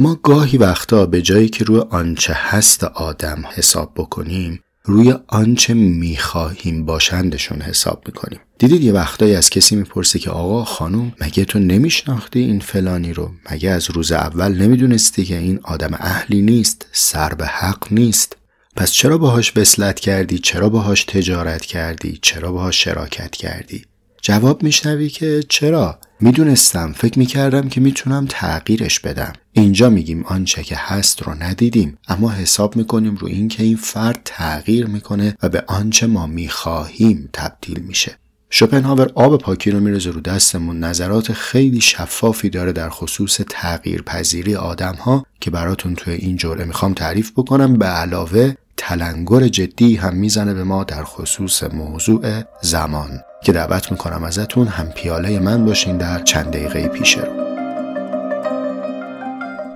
ما گاهی وقتا به جایی که روی آنچه هست آدم حساب بکنیم روی آنچه می‌خواهیم باشندشون حساب می‌کنیم. دیدید یه وقتایی از کسی می‌پرسه که آقا خانم مگه تو نمیشناختی این فلانی رو؟ مگه از روز اول نمی‌دونستی که این آدم اهلی نیست سر به حق نیست؟ پس چرا باهاش وصلت کردی؟ چرا باهاش تجارت کردی؟ چرا باهاش شراکت کردی؟ جواب میشنوی که چرا؟ می‌دونستم فکر می‌کردم که می‌تونم تغییرش بدم. اینجا میگیم آنچه که هست رو ندیدیم اما حساب می‌کنیم رو اینکه این فرد تغییر می‌کنه و به آنچه ما می‌خواهیم تبدیل میشه. شوپنهاور آب پاکی رو میرزه رو دستمون. نظرات خیلی شفافی داره در خصوص تغییر پذیری آدم ها که براتون توی این جوره می‌خوام تعریف بکنم. به علاوه تلنگر جدی هم می‌زنه به ما در خصوص موضوع زمان. که دعوت می‌کنم ازتون هم پیاله من باشین در چند دقیقه پیش رو.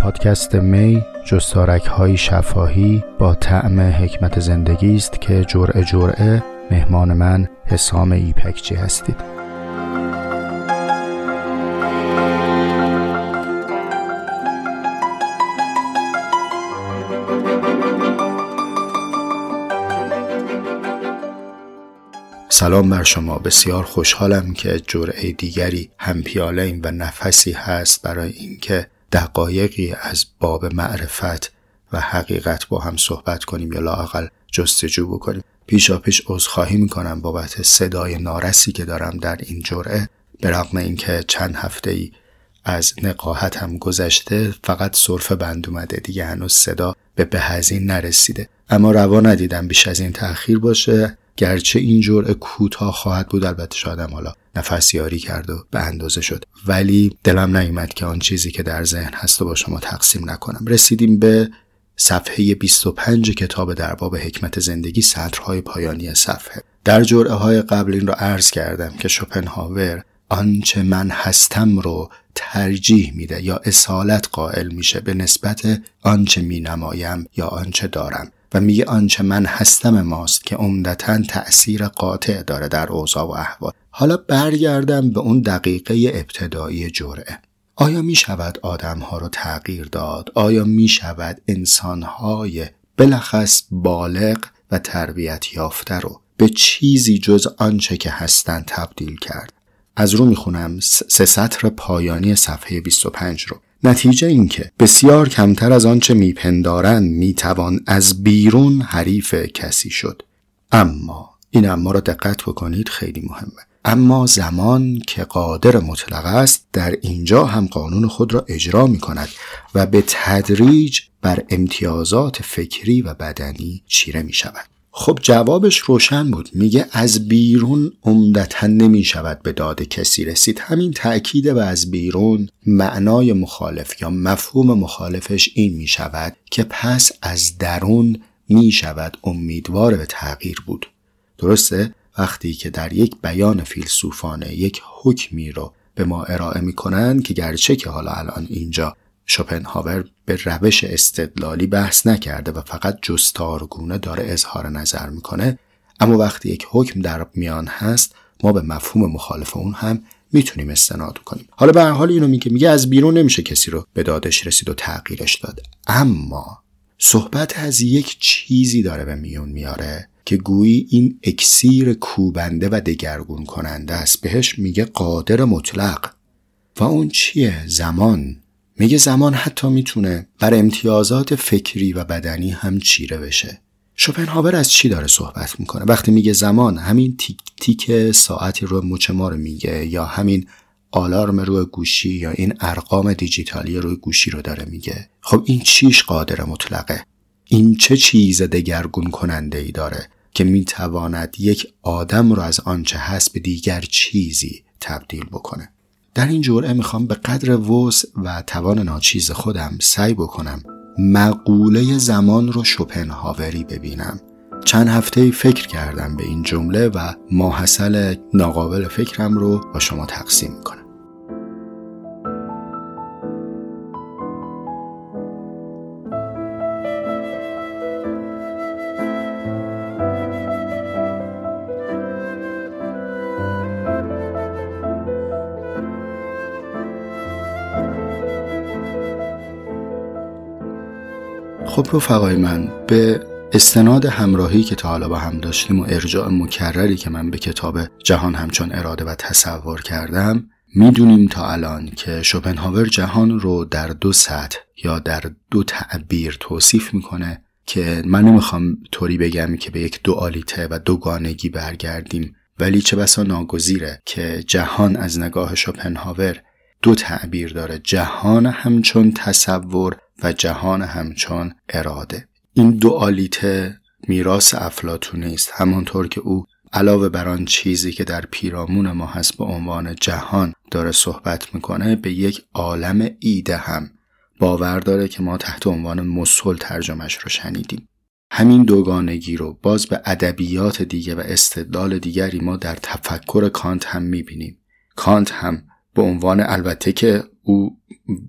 پادکست می جستارک های شفاهی با طعم حکمت زندگی است که جرعه جرعه مهمان من حسام ایپکچی هستید. سلام بر شما. بسیار خوشحالم که جرعه دیگری هم پیاله و نفسی هست برای اینکه دقایقی از باب معرفت و حقیقت با هم صحبت کنیم یا لاقل جستجو بکنیم. پیشا پیش عذرخواهی می‌کنم بابت صدای نارسی که دارم در این جرعه. به رغم اینکه چند هفته ای از نقاهت هم گذشته فقط صرف بند اومده دیگه هنوز صدا به بهزین نرسیده. اما روا ندیدم بیش از این تأخیر باشه. گرچه این جرعه کوتاه خواهد بود البته شادم حالا نفس یاری کرد و به اندازه شد. ولی دلم نیومد که آن چیزی که در ذهن هست و با شما تقسیم نکنم. رسیدیم به صفحه 25 کتاب در باب حکمت زندگی سطرهای پایانی صفحه. در جرعه های قبل این را عرض کردم که شوپنهاور آنچه من هستم رو ترجیح میده یا اصالت قائل میشه به نسبت آنچه مینمایم یا آنچه دارم. و میگه آنچه من هستم ماست که عمدتا تأثیر قاطع داره در اوضاع و احوال حالا برگردم به اون دقیقه ابتدایی جرعه آیا می شود آدم ها رو تغییر داد؟ آیا می شود انسان های بلخص بالغ و تربیت یافته رو به چیزی جز آنچه که هستند تبدیل کرد؟ از رو می‌خونم سه سطر پایانی صفحه 25 رو نتیجه اینکه بسیار کمتر از آنچه میپندارند می‌توان از بیرون حریف کسی شد. اما این اما را دقت بکنید خیلی مهمه. اما زمان که قادر مطلق است در اینجا هم قانون خود را اجرا می کند و به تدریج بر امتیازات فکری و بدنی چیره می شود خب جوابش روشن بود. میگه از بیرون عمدتا نمی شود به داد کسی رسید. همین تأکید و از بیرون معنای مخالف یا مفهوم مخالفش این می شود که پس از درون می شود امیدوار به تغییر بود. درسته؟ وقتی که در یک بیان فیلسوفانه یک حکمی رو به ما ارائه می کنند که گرچه که حالا الان اینجا شوپنهاور به روش استدلالی بحث نکرده و فقط جستارگونه داره اظهار نظر می‌کنه. اما وقتی یک حکم در میان هست ما به مفهوم مخالف اون هم می‌تونیم استناد کنیم. حالا به هر حال اینو میگه میگه از بیرون نمیشه کسی رو به دادش رسید و تغییرش داد. اما صحبت از یک چیزی داره به میون میاره که گویی این اکسیر کوبنده و دگرگون کننده است. بهش میگه قادر مطلق. و اون چیه؟ زمان. میگه زمان حتی می‌تونه بر امتیازات فکری و بدنی هم چیره بشه. شوپنهاور از چی داره صحبت می‌کنه؟ وقتی میگه زمان همین تیک تیک ساعتی رو مچ ما رو میگه یا همین آلارم روی گوشی یا این ارقام دیجیتالی روی گوشی رو داره میگه. خب این چیش قادر مطلقه؟ این چه چیز دگرگون کننده ای داره که می‌تواند یک آدم رو از آنچه هست به دیگر چیزی تبدیل بکنه؟ در این جرعه می‌خوام به قدر وس و توان ناچیز خودم سعی بکنم مقوله زمان رو شوپنهاوری ببینم. چند هفته فکر کردم به این جمله و ماحصل ناقابل فکرم رو با شما تقسیم می‌کنم. خب رفقای من به استناد همراهی که تا حالا با هم داشتیم و ارجاع مکرری که من به کتاب جهان همچون اراده و تصور کردم می‌دونیم تا الان که شوپنهاور جهان رو در دو سطح یا در دو تعبیر توصیف می‌کنه که من نمی‌خوام طوری بگم که به یک دوالیته و دوگانگی برگردیم ولی چه بسا ناگزیره که جهان از نگاه شوپنهاور دو تعبیر داره. جهان همچون تصور و جهان همچون اراده. این دوالیته میراث افلاتونی است. همانطور که او علاوه بر آن چیزی که در پیرامون ما هست به عنوان جهان داره صحبت می‌کنه به یک عالم ایده هم باور داره که ما تحت عنوان مسل ترجمهش رو شنیدیم. همین دوگانگی رو باز به ادبیات دیگه و استدلال دیگری ما در تفکر کانت هم می‌بینیم. کانت هم به عنوان البته که او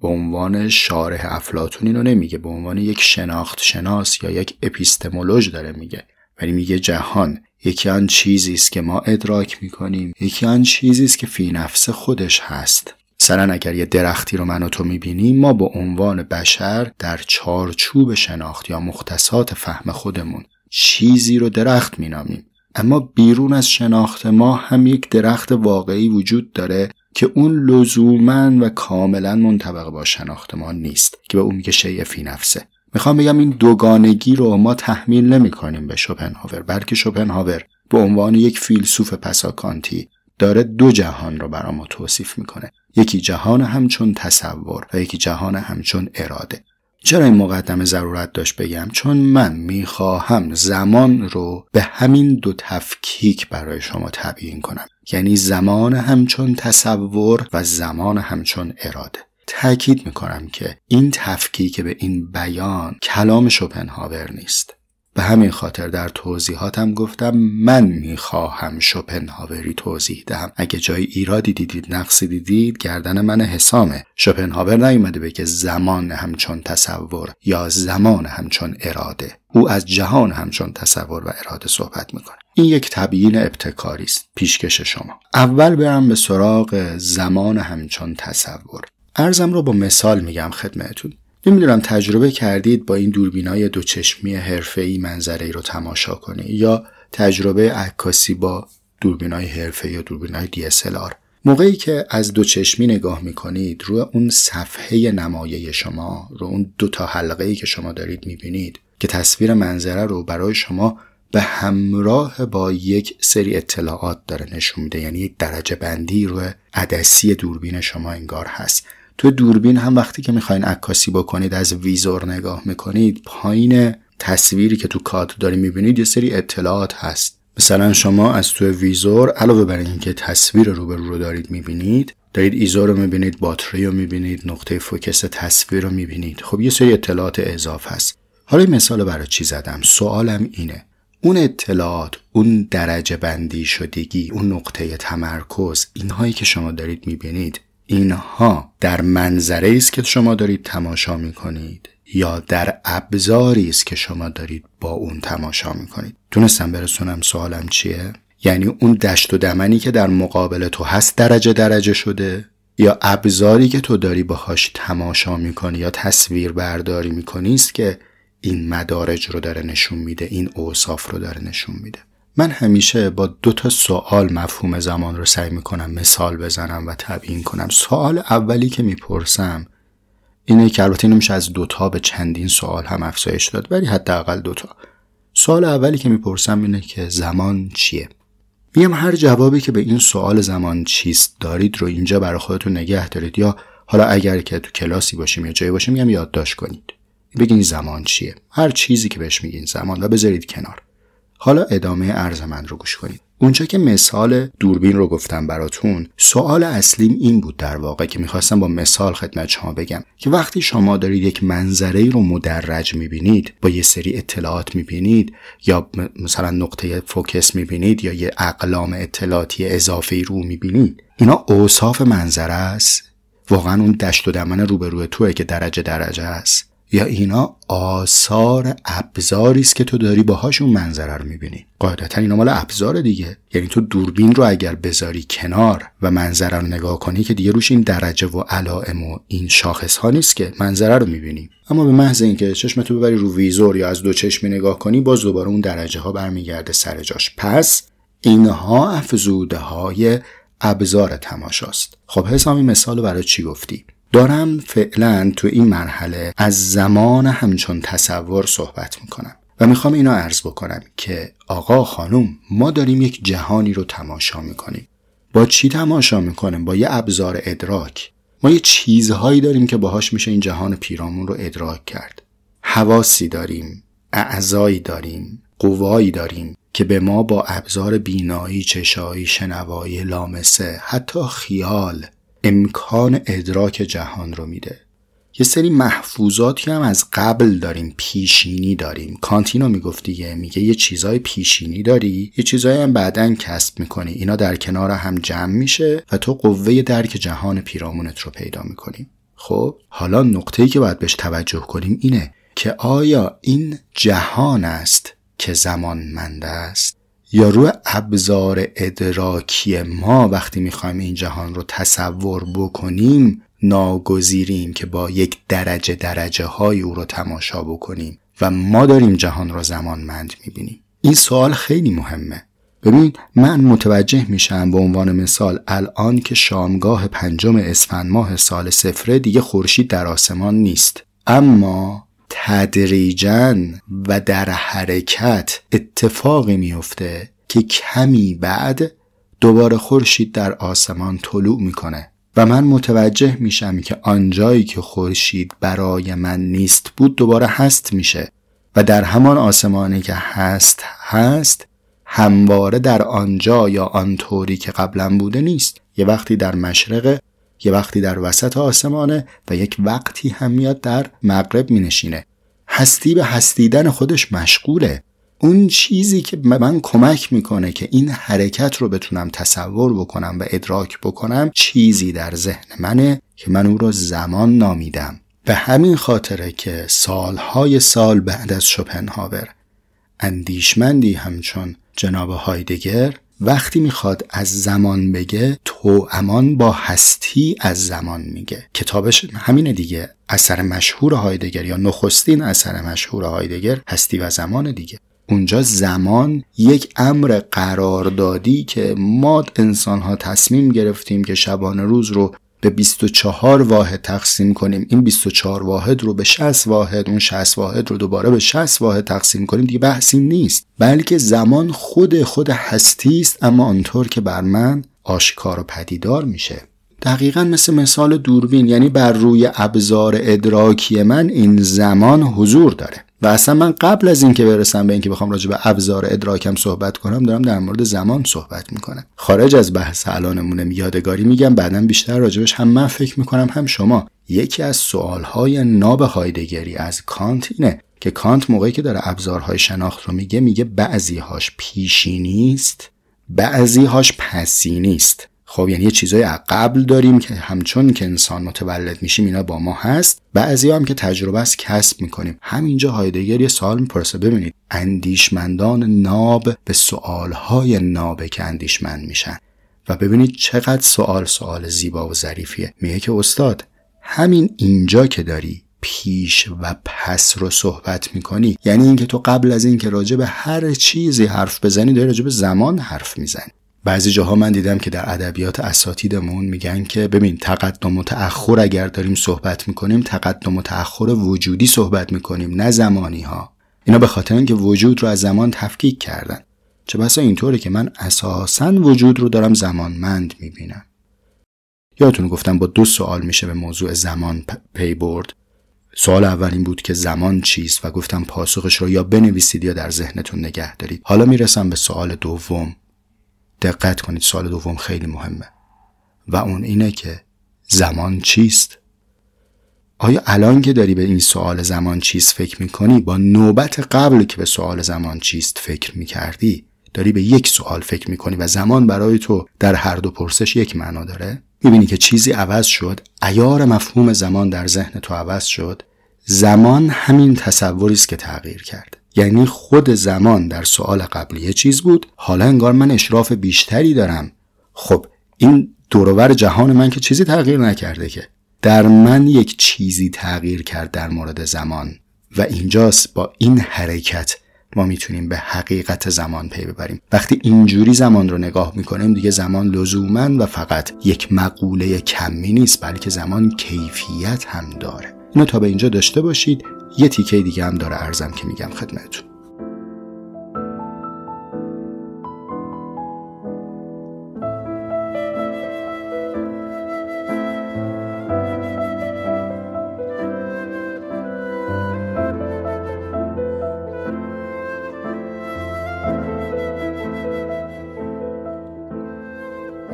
به عنوان شارح افلاطون اینو نمیگه به عنوان یک شناخت شناس یا یک اپیستمولوژ داره میگه. ولی میگه جهان یکی آن چیزی است که ما ادراک می‌کنیم یکی آن چیزی است که فی نفسه خودش هست. مثلا اگر یه درختی رو من و تو می‌بینیم ما به عنوان بشر در چارچوب شناخت یا مختصات فهم خودمون چیزی رو درخت مینامیم. اما بیرون از شناخت ما هم یک درخت واقعی وجود داره که اون لزوما و کاملا منطبق با شناخت ما نیست که به اون میگه شیء فی نفسه. می‌خوام بگم این دوگانگی رو ما تحمیل نمی کنیم به شوپنهاور بلکه شوپنهاور به عنوان یک فیلسوف پساکانتی داره دو جهان رو برای ما توصیف می‌کنه. یکی جهان همچون تصور و یکی جهان همچون اراده. چرا این مقدمه ضرورت داشت بگم؟ چون من می‌خواهم زمان رو به همین دو تفکیک برای شما تبیین کنم. یعنی زمان همچون تصور و زمان همچون اراده. تأکید می‌کنم که این تفکیک به این بیان کلام شوپنهاور نیست. به همین خاطر در توضیحاتم گفتم من می‌خواهم شوپنهاوری توضیح دهم. اگه جای ایرادی دیدید نقصی دیدید گردن من حسامه. شوپنهاور نیومده به که زمان همچون تصور یا زمان همچون اراده. او از جهان همچون تصور و اراده صحبت می‌کنه. این یک تبیین ابتکاری است پیشکش شما. اول برم به سراغ زمان همچون تصور. ارزم رو با مثال میگم خدمتون نمی‌دونم تجربه کردید با این دوربینای دو چشمی حرفه‌ای منظره ای رو تماشا کنید یا تجربه عکاسی با دوربینای حرفه یا دوربینای DSLR موقعی که از دو چشمی نگاه می‌کنید روی اون صفحه نمایه شما رو اون دو تا حلقه ای که شما دارید می‌بینید که تصویر منظره رو برای شما به همراه با یک سری اطلاعات داره نشون میده. یعنی یک درجه بندی روی عدسی دوربین شما انگار هست. تو دوربین هم وقتی که می‌خواین عکاسی بکنید از ویزور نگاه می‌کنید پایین تصویری که تو کادر داری می‌بینید یه سری اطلاعات هست. مثلا شما از تو ویزور علاوه بر اینکه تصویر رو به رو دارید می‌بینید دارید ایزو رو می‌بینید باتری رو می‌بینید نقطه فوکس تصویر رو می‌بینید. خب یه سری اطلاعات اضافه هست. حالا این مثال برای چی زدم؟ سوالم اینه. اون اطلاعات اون درجه بندی شدگی اون نقطه تمرکز اینهایی که شما دارید می‌بینید اینها در منظره است که شما دارید تماشا می کنید یا در ابزاری است که شما دارید با اون تماشا می کنید تونستم برسونم سوالم چیه؟ یعنی اون دشت و دمنی که در مقابل تو هست درجه درجه شده؟ یا ابزاری که تو داری باهاش تماشا می‌کنی یا تصویر برداری می‌کنی است که این مدارج رو داره نشون میده این اوصاف رو داره نشون میده؟ من همیشه با دو تا سوال مفهوم زمان رو سعی می‌کنم مثال بزنم و تبیین کنم. سوال اولی که می‌پرسم اینه که البته اینو میشه از دوتا به چندین سوال هم افزایش داد ولی حداقل دوتا سوال اولی که می‌پرسم اینه که زمان چیه؟ میگم هر جوابی که به این سوال زمان چیست دارید رو اینجا برای خودتون نگه دارید یا حالا اگر که تو کلاسی باشیم یا جایی باشیم میگم یادداشت کنید. بگین زمان چیه؟ هر چیزی که بهش میگین زمان و بذارید کنار. حالا ادامه عرض من رو گوش کنید. اونجا که مثال دوربین رو گفتم براتون سوال اصلیم این بود در واقع که می‌خواستم با مثال خدمت شما بگم که وقتی شما دارید یک منظره رو مدرج می‌بینید با یه سری اطلاعات می‌بینید یا مثلا نقطه فوکس می‌بینید یا یه اقلام اطلاعاتی اضافه رو می‌بینید اینا اوصاف منظره است. واقعا اون دشت و دمن روبروی توه که درجه درجه است. یا اینا آثار ابزاری است که تو داری باهاشون منظره رو می‌بینی. قاعدتا اینا مال ابزار دیگه. یعنی تو دوربین رو اگر بذاری کنار و منظره رو نگاه کنی که دیگه روش این درجه و علائم و این شاخص ها نیست که منظره رو می‌بینی. اما به محض اینکه چشمتو ببری رو ویزور یا از دو چشمی نگاه کنی باز دوباره اون درجه ها برمیگرده سر جاش. پس اینها افزوده های ابزار تماشاست. خب حسامی مثال برای چی گفتی؟ دارم فعلا تو این مرحله از زمان همچون تصور صحبت می‌کنم و می‌خوام اینو عرض بکنم که آقا خانم ما داریم یک جهانی رو تماشا می‌کنیم. با چی تماشا می‌کنیم؟ با یه ابزار ادراک. ما یه چیزهایی داریم که باهاش میشه این جهان پیرامون رو ادراک کرد. حواسی داریم اعضایی داریم قوایی داریم که به ما با ابزار بینایی، چشایی، شنوایی، لامسه، حتی خیال امکان ادراک جهان رو میده. یه سری محفوظاتی هم از قبل داریم پیشینی داریم. کانتینو می‌گفت دیگه میگه یه چیزای پیشینی داری یه چیزایی هم بعدا کسب می‌کنی. اینا در کنار هم جمع میشه و تو قوه درک جهان پیرامونت رو پیدا می‌کنی. خب حالا نقطه‌ای که باید بهش توجه کنیم اینه که آیا این جهان است که زمانمند است؟ یا روی ابزار ادراکی ما وقتی می‌خوایم این جهان رو تصور بکنیم ناگزیریم که با یک درجه درجه های او رو تماشا بکنیم و ما داریم جهان را زمانمند می‌بینیم. این سوال خیلی مهمه. ببین من متوجه میشم به عنوان مثال الان که شامگاه پنجم اسفند ماه سال سفره دیگه خورشید در آسمان نیست. اما تدریجا و در حرکت اتفاقی میفته که کمی بعد دوباره خورشید در آسمان طلوع می‌کنه. و من متوجه میشم که آنجایی که خورشید برای من نیست بود دوباره هست میشه. و در همان آسمانی که هست هست همواره در آنجا یا آنطوری که قبلا بوده نیست. یه وقتی در مشرق یه وقتی در وسط آسمانه و یک وقتی هم میاد در مغرب می نشینه هستی به هستیدن خودش مشغوله. اون چیزی که من کمک می‌کنه که این حرکت رو بتونم تصور بکنم و ادراک بکنم چیزی در ذهن منه که من او را زمان نامیدم. به همین خاطره که سالهای سال بعد از شوپنهاور اندیشمندی همچون جناب هایدگر وقتی می‌خواد از زمان بگه تو امان با هستی از زمان میگه. کتابش همینه دیگه. اثر مشهور هایدگر یا نخستین اثر مشهور هایدگر هستی و زمان دیگه. اونجا زمان یک امر قراردادی که ما انسان ها تصمیم گرفتیم که شبانه روز رو به 24 واحد تقسیم کنیم. این 24 واحد رو به 60 واحد اون 60 واحد رو دوباره به 60 واحد تقسیم کنیم. دیگه بحثی نیست. بلکه زمان خود خود هستی است اما آنطور که بر من آشکار و پدیدار میشه. دقیقا مثل مثال دوربین یعنی بر روی ابزار ادراکی من این زمان حضور داره. و اصلا من قبل از اینکه برسم به اینکه بخوام راجع به ابزار ادراکم صحبت کنم دارم در مورد زمان صحبت می‌کنم. خارج از بحث الانمون یادگاری میگم بعدا بیشتر راجبش هم من فکر می‌کنم هم شما. یکی از سوالهای ناب هایدگری از کانت اینه که کانت موقعی که داره ابزارهای شناخت رو میگه میگه بعضیهاش پیشینی است بعضیهاش پسینی است خب یعنی یه چیزای قبل داریم که همچون که انسان متولد میشیم اینا با ما هست. بعضی هم که تجربه است کسب می‌کنیم. همینجا هایدگر یه سوال می‌پرسه. ببینید اندیشمندان ناب به سوالهای نابه که اندیشمند میشن. و ببینید چقدر سوال سوال زیبا و ظریفیه. میگه که استاد همین اینجا که داری پیش و پس رو صحبت می‌کنی یعنی اینکه تو قبل از اینکه راجع به هر چیزی حرف بزنی داری راجع به زمان حرف می‌زنی. بعضی جاها من دیدم که در ادبیات اساتیدمون میگن که ببین تقدم و تأخر اگر داریم صحبت می‌کنیم تقدم و تأخر وجودی صحبت می‌کنیم نه زمانی ها اینا به خاطر اینکه وجود رو از زمان تفکیک کردن. چه بسا اینطوره که من اساسا وجود رو دارم زمانمند می‌بینم. یادتون گفتم با دو سوال میشه به موضوع زمان پی برد. سوال اول این بود که زمان چیست؟ و گفتم پاسخش رو یا بنویسید یا در ذهنتون نگه دارید. حالا می‌رسم به سوال دوم. دقت کنید سال دوم خیلی مهمه. و اون اینه که زمان چیست؟ آیا الان که داری به این سوال زمان چیست فکر می‌کنی با نوبت قبل که به سوال زمان چیست فکر می‌کردی داری به یک سوال فکر می‌کنی و زمان برای تو در هر دو پرسش یک معنا داره؟ می‌بینی که چیزی عوض شد ایار مفهوم زمان در ذهن تو عوض شد زمان همین تصوری است که تغییر کرده. یعنی خود زمان در سوال قبلی یه چیز بود. حالا انگار من اشراف بیشتری دارم. خب این دورور جهان من که چیزی تغییر نکرده که. در من یک چیزی تغییر کرد در مورد زمان. و اینجاست با این حرکت ما می‌تونیم به حقیقت زمان پی ببریم. وقتی اینجوری زمان رو نگاه می‌کنیم دیگه زمان لزوما و فقط یک مقوله کمی نیست بلکه زمان کیفیت هم داره. اینو تا به اینجا داشته باشید. یه تیکه دیگه هم داره ارزم که میگم خدمتتون.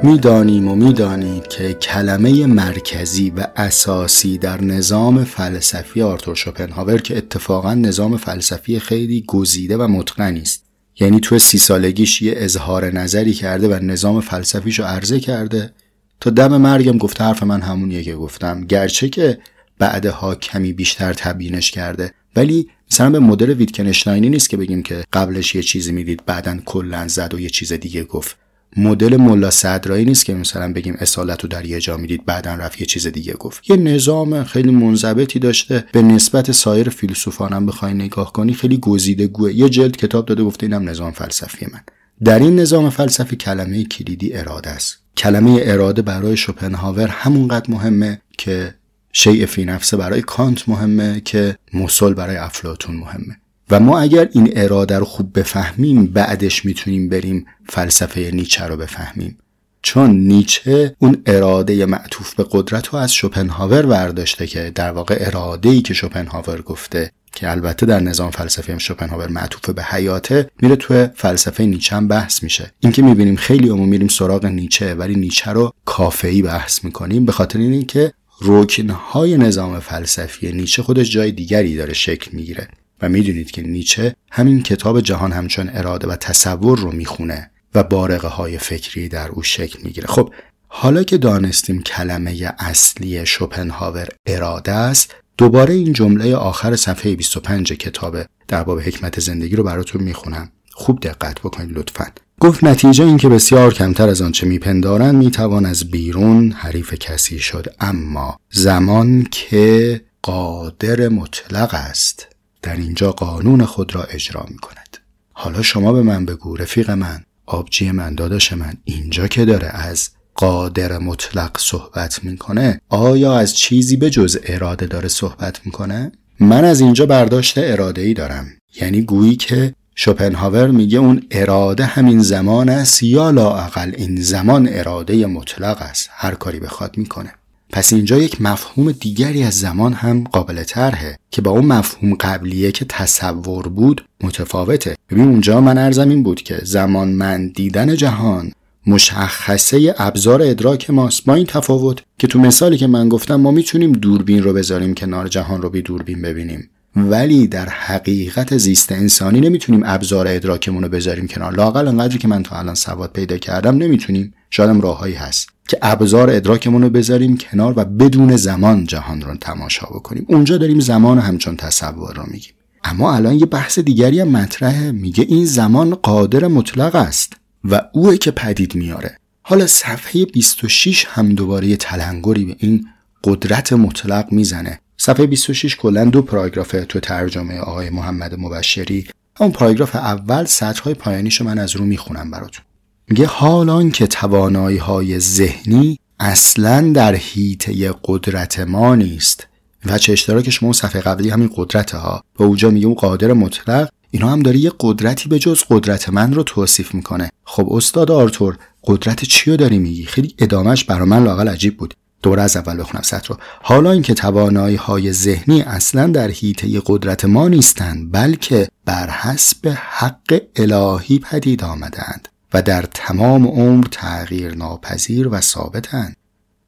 می‌دانیم و می‌دانید که کلمه مرکزی و اساسی در نظام فلسفی آرتور شوپنهاور که اتفاقا نظام فلسفی خیلی گزیده و متقنی است یعنی تو سی سالگیش یه اظهار نظری کرده و نظام فلسفیش رو عرضه کرده. تا دم مرگم گفته حرف من همونیه که گفتم. گرچه که بعدها کمی بیشتر تبیینش کرده. ولی مثلا به مدل ویتکنشتاینی نیست که بگیم که قبلش یه چیزی می‌دید بعدا کلا زد و یه چیز دیگه گفت. مدل ملا صدرایی نیست که مثلا بگیم اصالت رو در یه جا می‌دید بعدا رفت یه چیز دیگه گفت. یه نظام خیلی منضبطی داشته. به نسبت سایر فیلسوفانم بخوای نگاه کنی خیلی گزیده گوه. یه جلد کتاب داده گفته اینم نظام فلسفی من. در این نظام فلسفی کلمه کلیدی اراده است. کلمه اراده برای شوپنهاور همونقدر مهمه که شیء فی نفسه برای کانت مهمه که مسل برای افلاتون مهمه. و ما اگر این اراده رو خوب بفهمیم بعدش می‌تونیم بریم فلسفه نیچه رو بفهمیم. چون نیچه اون اراده معطوف به قدرت رو از شوپنهاور برداشته که در واقع اراده ای که شوپنهاور گفته که البته در نظام فلسفی هم شوپنهاور معطوف به حیاته میره تو فلسفه نیچه هم بحث میشه. این که می‌بینیم خیلی عموم میریم سراغ نیچه ولی نیچه رو کافه‌ای بحث می‌کنیم به خاطر اینکه که رکنهای نظام فلسفی نیچه خودش جای دیگری داره شکل می‌گیره. و می‌دونید که نیچه همین کتاب جهان همچون اراده و تصور رو می‌خونه و بارقه های فکری در او شکل می‌گیره. خب حالا که دانستیم کلمه اصلی شوپنهاور اراده است دوباره این جمله آخر صفحه 25 کتاب در باب حکمت زندگی رو براتون می‌خونم. خوب دقت بکنید لطفا. گفت نتیجه این که بسیار کمتر از آنچه میپندارند می‌توان از بیرون حریف کسی شد اما زمان که قادر مطلق است. در اینجا قانون خود را اجرا می کند. حالا شما به من بگو رفیق من. آبجی من داداش من اینجا که داره از قادر مطلق صحبت می‌کنه آیا از چیزی به جز اراده داره صحبت می‌کنه؟ من از اینجا برداشت اراده ای دارم. یعنی گویی که شوپنهاور میگه اون اراده همین زمان است یا لااقل این زمان اراده مطلق است. هر کاری بخواد می‌کنه. پس اینجا یک مفهوم دیگری از زمان هم قابل تره که با اون مفهوم قبلیه که تصور بود متفاوته. ببین اونجا من ارزم این بود که زمان من دیدن جهان مشخصه ابزار ادراک ماست. با این تفاوت که تو مثالی که من گفتم ما می‌تونیم دوربین رو بذاریم کنار جهان رو بی دوربین ببینیم. ولی در حقیقت زیست انسانی نمی‌تونیم ابزار ادراکمون رو بذاریم کنار. لاقل انقدری که من تا الان سواد پیدا کردم نمی‌تونیم. شاید راههایی هست که ابزار ادراکمون رو بذاریم کنار و بدون زمان جهان رو تماشا بکنیم. اونجا داریم زمان همچون تصور رو میگیم. اما الان یه بحث دیگری هم مطرحه. میگه این زمان قادر مطلق است و اوه که پدید میاره. حالا صفحه 26 هم دوباره یه تلنگری به این قدرت مطلق می‌زنه. صفحه 26 کلا دو پاراگراف تو ترجمه آقای محمد مبشری. اون پاراگراف اول سطرهای پایانیشو من از رو می‌خونم براتون. میگه حالان که توانایی های ذهنی اصلا در حیطه قدرت ما نیست و چه اشتراک شما صفحه قبلی همین قدرت ها. و اونجا میگه اون قادر مطلق اینا هم داره یه قدرتی به جز قدرت من رو توصیف می‌کنه. خب استاد آرتور قدرت چی رو داری میگی؟ خیلی ادامش برا من لاقل عجیب بود. دوره از اول بخونم سطر رو. حالا اینکه توانایی های ذهنی اصلا در حیطه قدرت ما نیستند بلکه بر حسب حق الهی پدید آمدند و در تمام عمر تغییر ناپذیر و ثابتند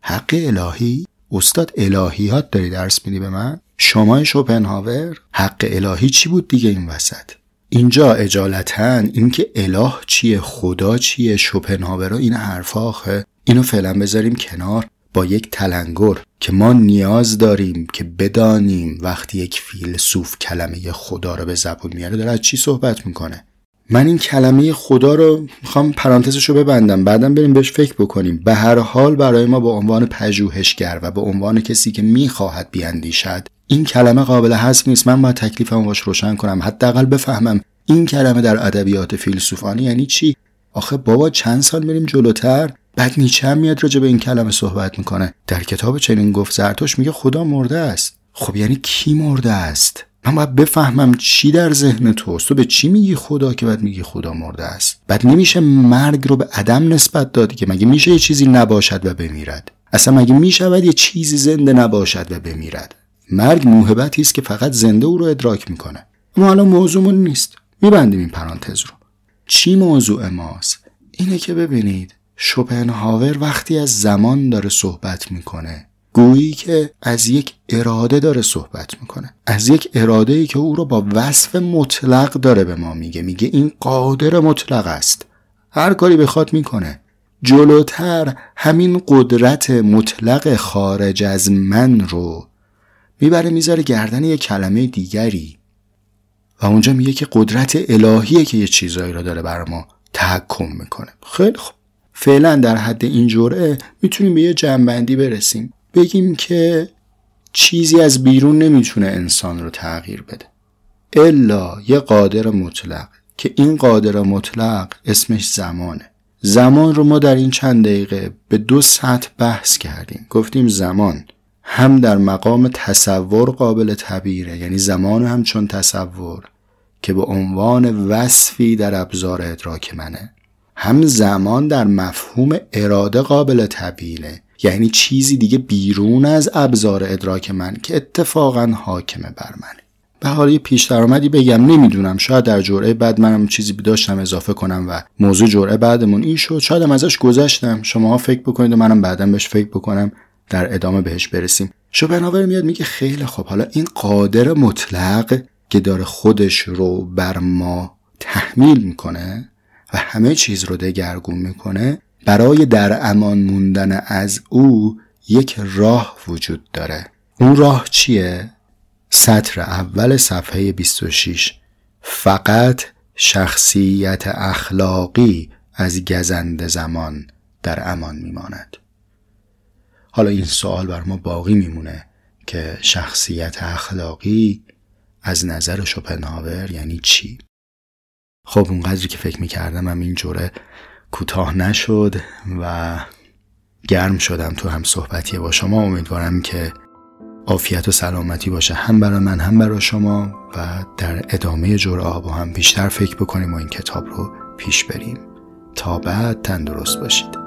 حق الهی؟ استاد الهیات داری درس میدی به من؟ شما شوپنهاور؟ حق الهی چی بود دیگه این وسط؟ اینجا اجالتا اینکه اله چیه خدا چیه شوپنهاور این حرفاخه اینو فعلا بذاریم کنار. با یک تلنگر که ما نیاز داریم که بدانیم وقتی یک فیلسوف کلمه خدا رو به زبون میاره داره از چی صحبت می‌کنه؟ من این کلمه خدا رو می‌خوام پرانتزش رو ببندم بعدم بریم بهش فکر بکنیم. به هر حال برای ما به عنوان پژوهشگر و به عنوان کسی که می‌خواهد بیاندیشد این کلمه قابل حذف نیست. من باید تکلیفم باش روشن کنم حداقل بفهمم این کلمه در ادبیات فیلسوفانه یعنی چی؟ آخه بابا چند سال میریم جلوتر؟ بعد نیچه هم میاد راجع به این کلمه صحبت می‌کنه. در کتاب چنین گفت زرتوش میگه خدا مرده است. خب یعنی کی مرده است؟ من باید بفهمم چی در ذهن توست. تو به چی میگی خدا که بعد میگی خدا مرده است؟ بعد نمیشه مرگ رو به عدم نسبت دادی که مگه میشه یه چیزی نباشد و بمیرد؟ اصلا مگه می‌شود یه چیزی زنده نباشد و بمیرد؟ مرگ موهبتی است که فقط زنده او رو ادراک می‌کنه. اما الان موضوعمون نیست. میبندیم این پرانتز رو. چی موضوع ماست؟ اینه که ببینید. شوپنهاور وقتی از زمان داره صحبت می‌کنه گویی که از یک اراده داره صحبت می‌کنه. از یک اراده ای که او رو با وصف مطلق داره به ما میگه. میگه این قادر مطلق است. هر کاری بخواد می‌کنه. جلوتر همین قدرت مطلق خارج از من رو می‌بره می‌ذاره گردن یک کلمه دیگری. و اونجا میگه که قدرت الهیه که یه چیزایی رو داره بر ما تحکم می‌کنه. خیلی خوب. فعلا در حد این جرعه می‌تونیم به یه جنبندی برسیم. بگیم که چیزی از بیرون نمی‌تونه انسان رو تغییر بده. الا یه قادر مطلق که این قادر مطلق اسمش زمانه. زمان رو ما در این چند دقیقه به دو سطح بحث کردیم. گفتیم زمان هم در مقام تصور قابل تبیره یعنی زمان هم چون تصور که به عنوان وصفی در ابزار ادراک منه. هم زمان در مفهوم اراده قابل تبیینه. یعنی چیزی دیگه بیرون از ابزار ادراک من که اتفاقا حاکمه بر منه به حال یه پیش درآمدی بگم نمی‌دونم شاید در جرعه بعد منم چیزی داشتم اضافه کنم و موضوع جرعه بعدمون این شد. شاید ازش گذشتم. شما فکر بکنید و منم بعدا بهش فکر بکنم. در ادامه بهش برسیم. شوپنهاور میاد میگه خیلی خب حالا این قادر مطلق که داره خودش رو بر ما تحمیل می‌کنه و همه چیز رو دگرگون می‌کنه برای در امان موندن از او یک راه وجود داره. اون راه چیه؟ سطر اول صفحه 26 فقط شخصیت اخلاقی از گزند زمان در امان میماند. حالا این سوال بر ما باقی میمونه که شخصیت اخلاقی از نظر شوپنهاور یعنی چی؟ خب اونقدری که فکر می‌کردم هم این جوره کوتاه نشد و گرم شدم تو هم صحبتی با شما. امیدوارم که عافیت و سلامتی باشه هم برای من هم برای شما و در ادامه جرعه با هم بیشتر فکر بکنیم و این کتاب رو پیش بریم. تا بعد تندرست باشید.